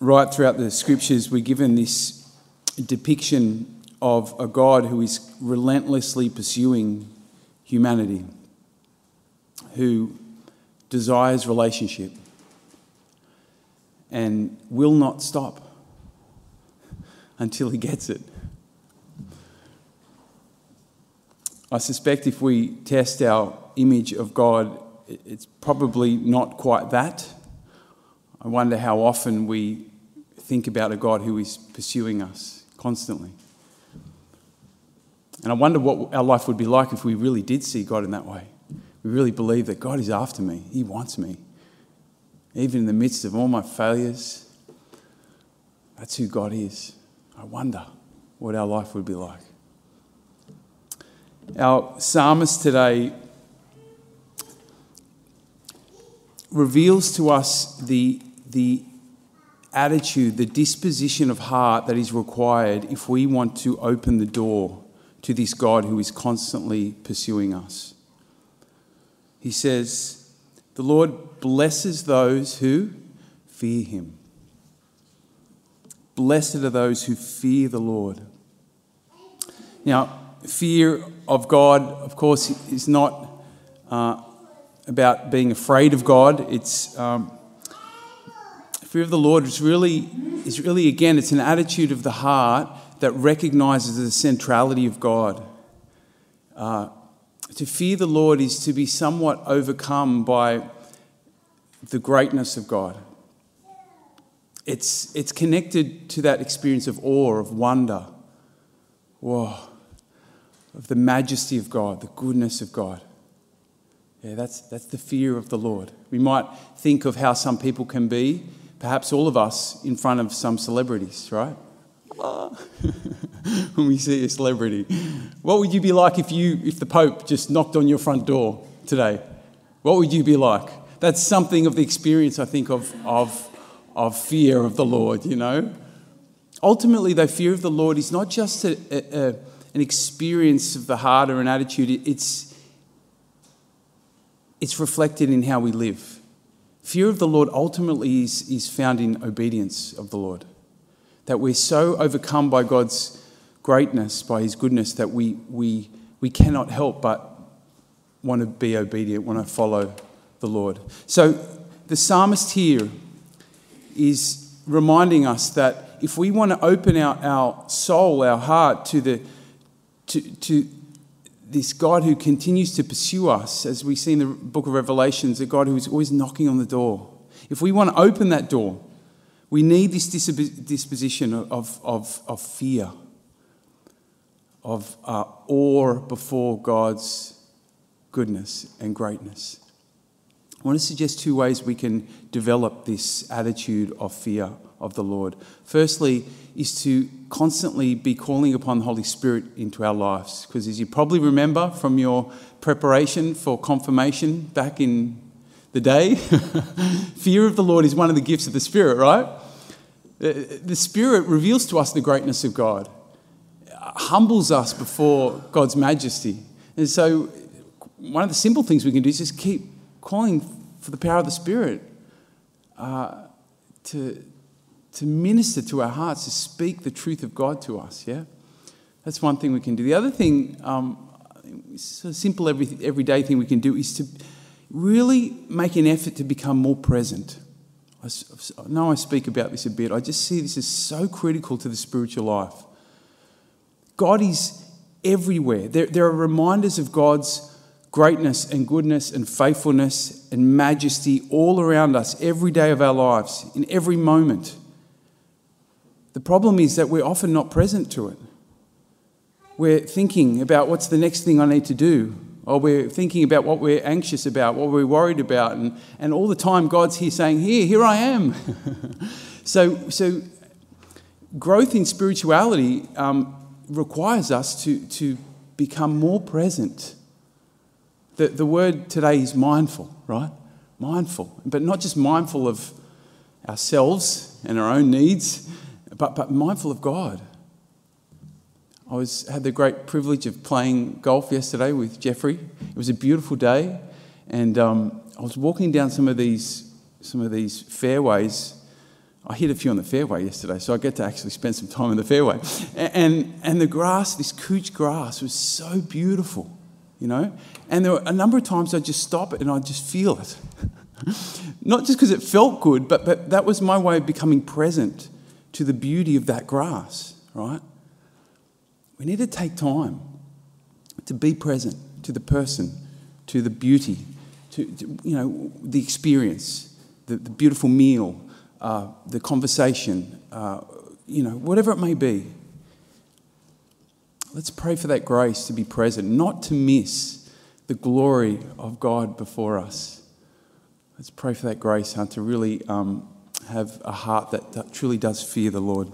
right throughout the scriptures, we're given this depiction of a God who is relentlessly pursuing humanity, who desires relationship and will not stop until he gets it. I suspect if we test our image of God, it's probably not quite that. I wonder how often we think about a God who is pursuing us constantly. And I wonder what our life would be like if we really did see God in that way. We really believe that God is after me, He wants me. Even in the midst of all my failures, that's who God is. I wonder what our life would be like. Our psalmist today reveals to us the, the attitude, the disposition of heart that is required if we want to open the door to this God who is constantly pursuing us. He says, The Lord blesses those who fear him. Blessed are those who fear the Lord. Now, fear of God, of course, is not uh, about being afraid of God. It's um, fear of the Lord is really, is really, again, it's an attitude of the heart that recognizes the centrality of God. Uh, to fear the Lord is to be somewhat overcome by the greatness of God. It's, it's connected to that experience of awe, of wonder. Whoa of the majesty of God, the goodness of God. Yeah, that's, that's the fear of the Lord. We might think of how some people can be, perhaps all of us, in front of some celebrities, right? when we see a celebrity. What would you be like if, you, if the Pope just knocked on your front door today? What would you be like? That's something of the experience, I think, of, of, of fear of the Lord, you know? Ultimately, though, fear of the Lord is not just a, a, a an experience of the heart or an attitude, it's, it's reflected in how we live. Fear of the Lord ultimately is, is found in obedience of the Lord. That we're so overcome by God's greatness, by His goodness, that we, we, we cannot help but want to be obedient, want to follow the Lord. So the psalmist here is reminding us that if we want to open our, our soul, our heart to the to, to this God who continues to pursue us, as we see in the book of Revelations, a God who is always knocking on the door. If we want to open that door, we need this disposition of, of, of fear, of uh, awe before God's goodness and greatness. I want to suggest two ways we can develop this attitude of fear of the Lord. Firstly, is to constantly be calling upon the Holy Spirit into our lives. Because as you probably remember from your preparation for confirmation back in the day, fear of the Lord is one of the gifts of the Spirit, right? The Spirit reveals to us the greatness of God, humbles us before God's majesty. And so, one of the simple things we can do is just keep calling for the power of the Spirit uh, to, to minister to our hearts, to speak the truth of God to us. Yeah? That's one thing we can do. The other thing, um, a simple every, everyday thing we can do is to really make an effort to become more present. I know I speak about this a bit. I just see this as so critical to the spiritual life. God is everywhere. There, there are reminders of God's greatness and goodness and faithfulness and majesty all around us every day of our lives, in every moment. The problem is that we're often not present to it. We're thinking about what's the next thing I need to do, or we're thinking about what we're anxious about, what we're worried about, and, and all the time God's here saying, Here, here I am. so, so, growth in spirituality um, requires us to, to become more present. The, the word today is mindful, right? Mindful, but not just mindful of ourselves and our own needs, but, but mindful of God. I was, had the great privilege of playing golf yesterday with Jeffrey. It was a beautiful day, and um, I was walking down some of these, some of these fairways I hit a few on the fairway yesterday, so I get to actually spend some time in the fairway. And, and the grass, this couch grass, was so beautiful, you know? And there were a number of times I'd just stop it and I'd just feel it. Not just because it felt good, but, but that was my way of becoming present to the beauty of that grass, right? We need to take time to be present to the person, to the beauty, to, to you know, the experience, the, the beautiful meal, uh, the conversation, uh, you know, whatever it may be. Let's pray for that grace to be present, not to miss the glory of God before us. Let's pray for that grace, huh, to really um, have a heart that, that truly does fear the Lord.